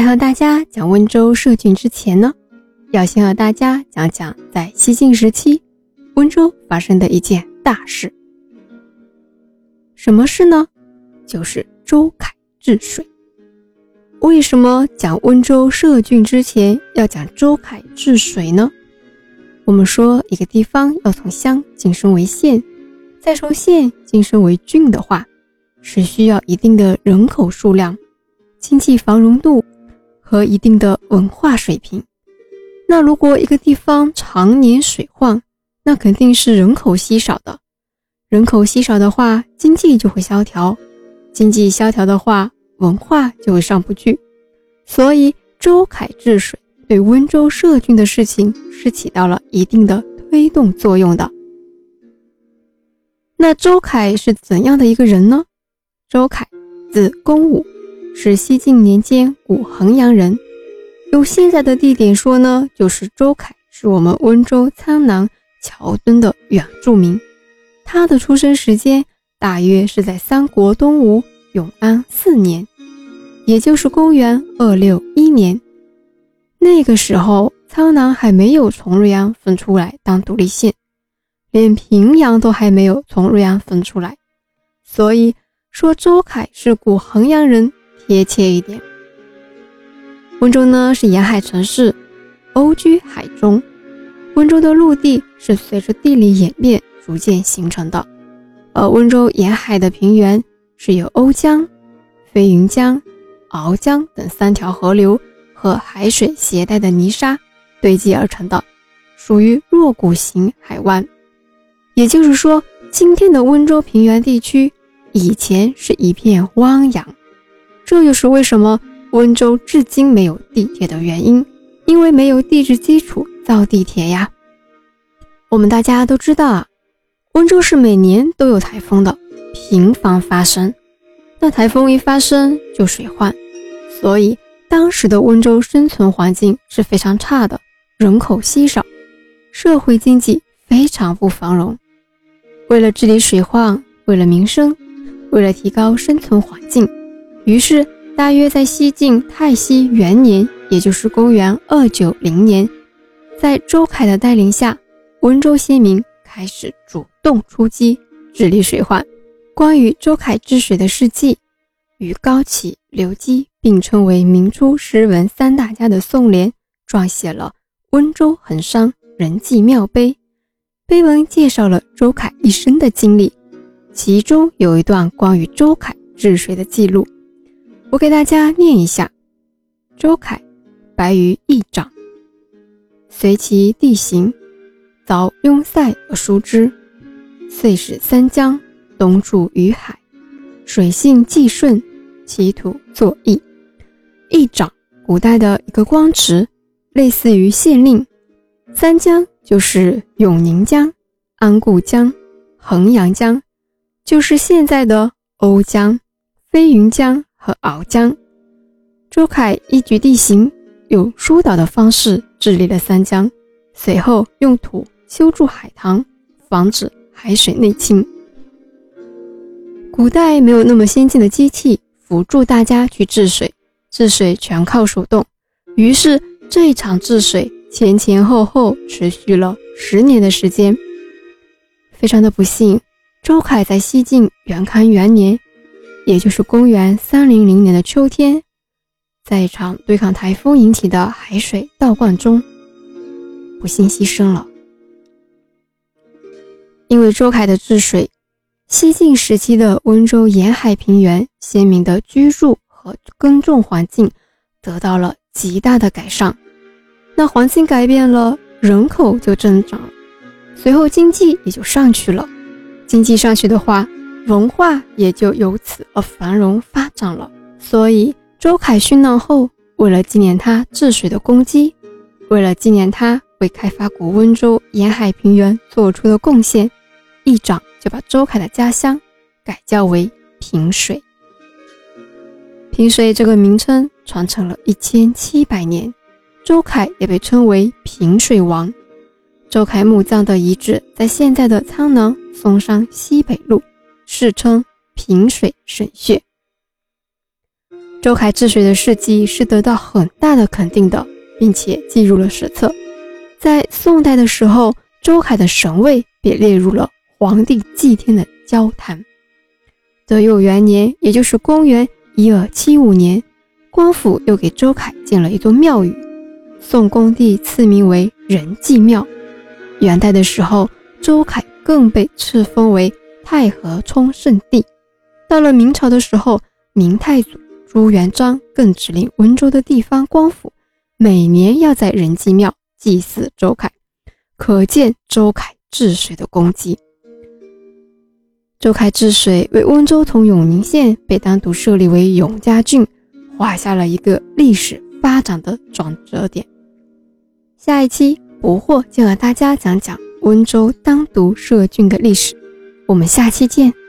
在和大家讲温州设郡之前呢，要先和大家讲讲在西晋时期温州发生的一件大事。什么事呢？就是周凯治水。为什么讲温州设郡之前要讲周凯治水呢？我们说一个地方要从乡晋升为县，再从县晋升为郡的话，是需要一定的人口数量、经济繁荣度。和一定的文化水平。那如果一个地方常年水患，那肯定是人口稀少的。人口稀少的话，经济就会萧条；经济萧条的话，文化就会上不去。所以，周凯治水对温州设郡的事情是起到了一定的推动作用的。那周凯是怎样的一个人呢？周凯，字公武。是西晋年间古衡阳人，用现在的地点说呢，就是周凯是我们温州苍南桥墩的原住民。他的出生时间大约是在三国东吴永安四年，也就是公元二六一年。那个时候，苍南还没有从瑞安分出来当独立县，连平阳都还没有从瑞安分出来，所以说周凯是古衡阳人。贴切一点，温州呢是沿海城市，欧居海中。温州的陆地是随着地理演变逐渐形成的，而温州沿海的平原是由瓯江、飞云江、鳌江等三条河流和海水携带的泥沙堆积而成的，属于弱谷型海湾。也就是说，今天的温州平原地区以前是一片汪洋。这又是为什么温州至今没有地铁的原因，因为没有地质基础造地铁呀。我们大家都知道啊，温州是每年都有台风的，频繁发生。那台风一发生就水患，所以当时的温州生存环境是非常差的，人口稀少，社会经济非常不繁荣。为了治理水患，为了民生，为了提高生存环境。于是，大约在西晋太熙元年，也就是公元二九零年，在周凯的带领下，温州先民开始主动出击，治理水患。关于周凯治水的事迹，与高启、刘基并称为明初诗文三大家的宋濂，撰写了《温州衡山人迹庙碑》，碑文介绍了周凯一生的经历，其中有一段关于周凯治水的记录。我给大家念一下：周凯，白于一掌，随其地形，凿拥塞而疏之，遂使三江东注于海，水性既顺，其土作邑。一掌，古代的一个官职，类似于县令。三江就是永宁江、安固江、衡阳江，就是现在的瓯江、飞云江。和鳌江，周凯依据地形，用疏导的方式治理了三江，随后用土修筑海塘，防止海水内侵。古代没有那么先进的机器辅助大家去治水，治水全靠手动，于是这一场治水前前后后持续了十年的时间。非常的不幸，周凯在西晋元康元年。也就是公元三零零年的秋天，在一场对抗台风引起的海水倒灌中，不幸牺牲了。因为周凯的治水，西晋时期的温州沿海平原先民的居住和耕种环境得到了极大的改善。那环境改变了，人口就增长，随后经济也就上去了。经济上去的话，文化也就由此而繁荣发展了。所以，周凯殉难后，为了纪念他治水的功绩，为了纪念他为开发古温州沿海平原做出的贡献，议长就把周凯的家乡改叫为平水。平水这个名称传承了一千七百年，周凯也被称为平水王。周凯墓葬的遗址在现在的苍南松山西北路。世称平水神穴。周凯治水的事迹是得到很大的肯定的，并且记入了史册。在宋代的时候，周凯的神位被列入了皇帝祭天的交坛。德佑元年，也就是公元一二七五年，官府又给周凯建了一座庙宇，宋恭帝赐名为仁济庙。元代的时候，周凯更被赐封为太和冲圣帝。到了明朝的时候，明太祖朱元璋更指令温州的地方官府每年要在仁济庙。祭祀周凯，可见周凯治水的功绩。周凯治水为温州同永宁县被单独设立为永嘉郡，画下了一个历史发展的转折点。下一期不惑就和大家讲讲温州单独设郡的历史，我们下期见。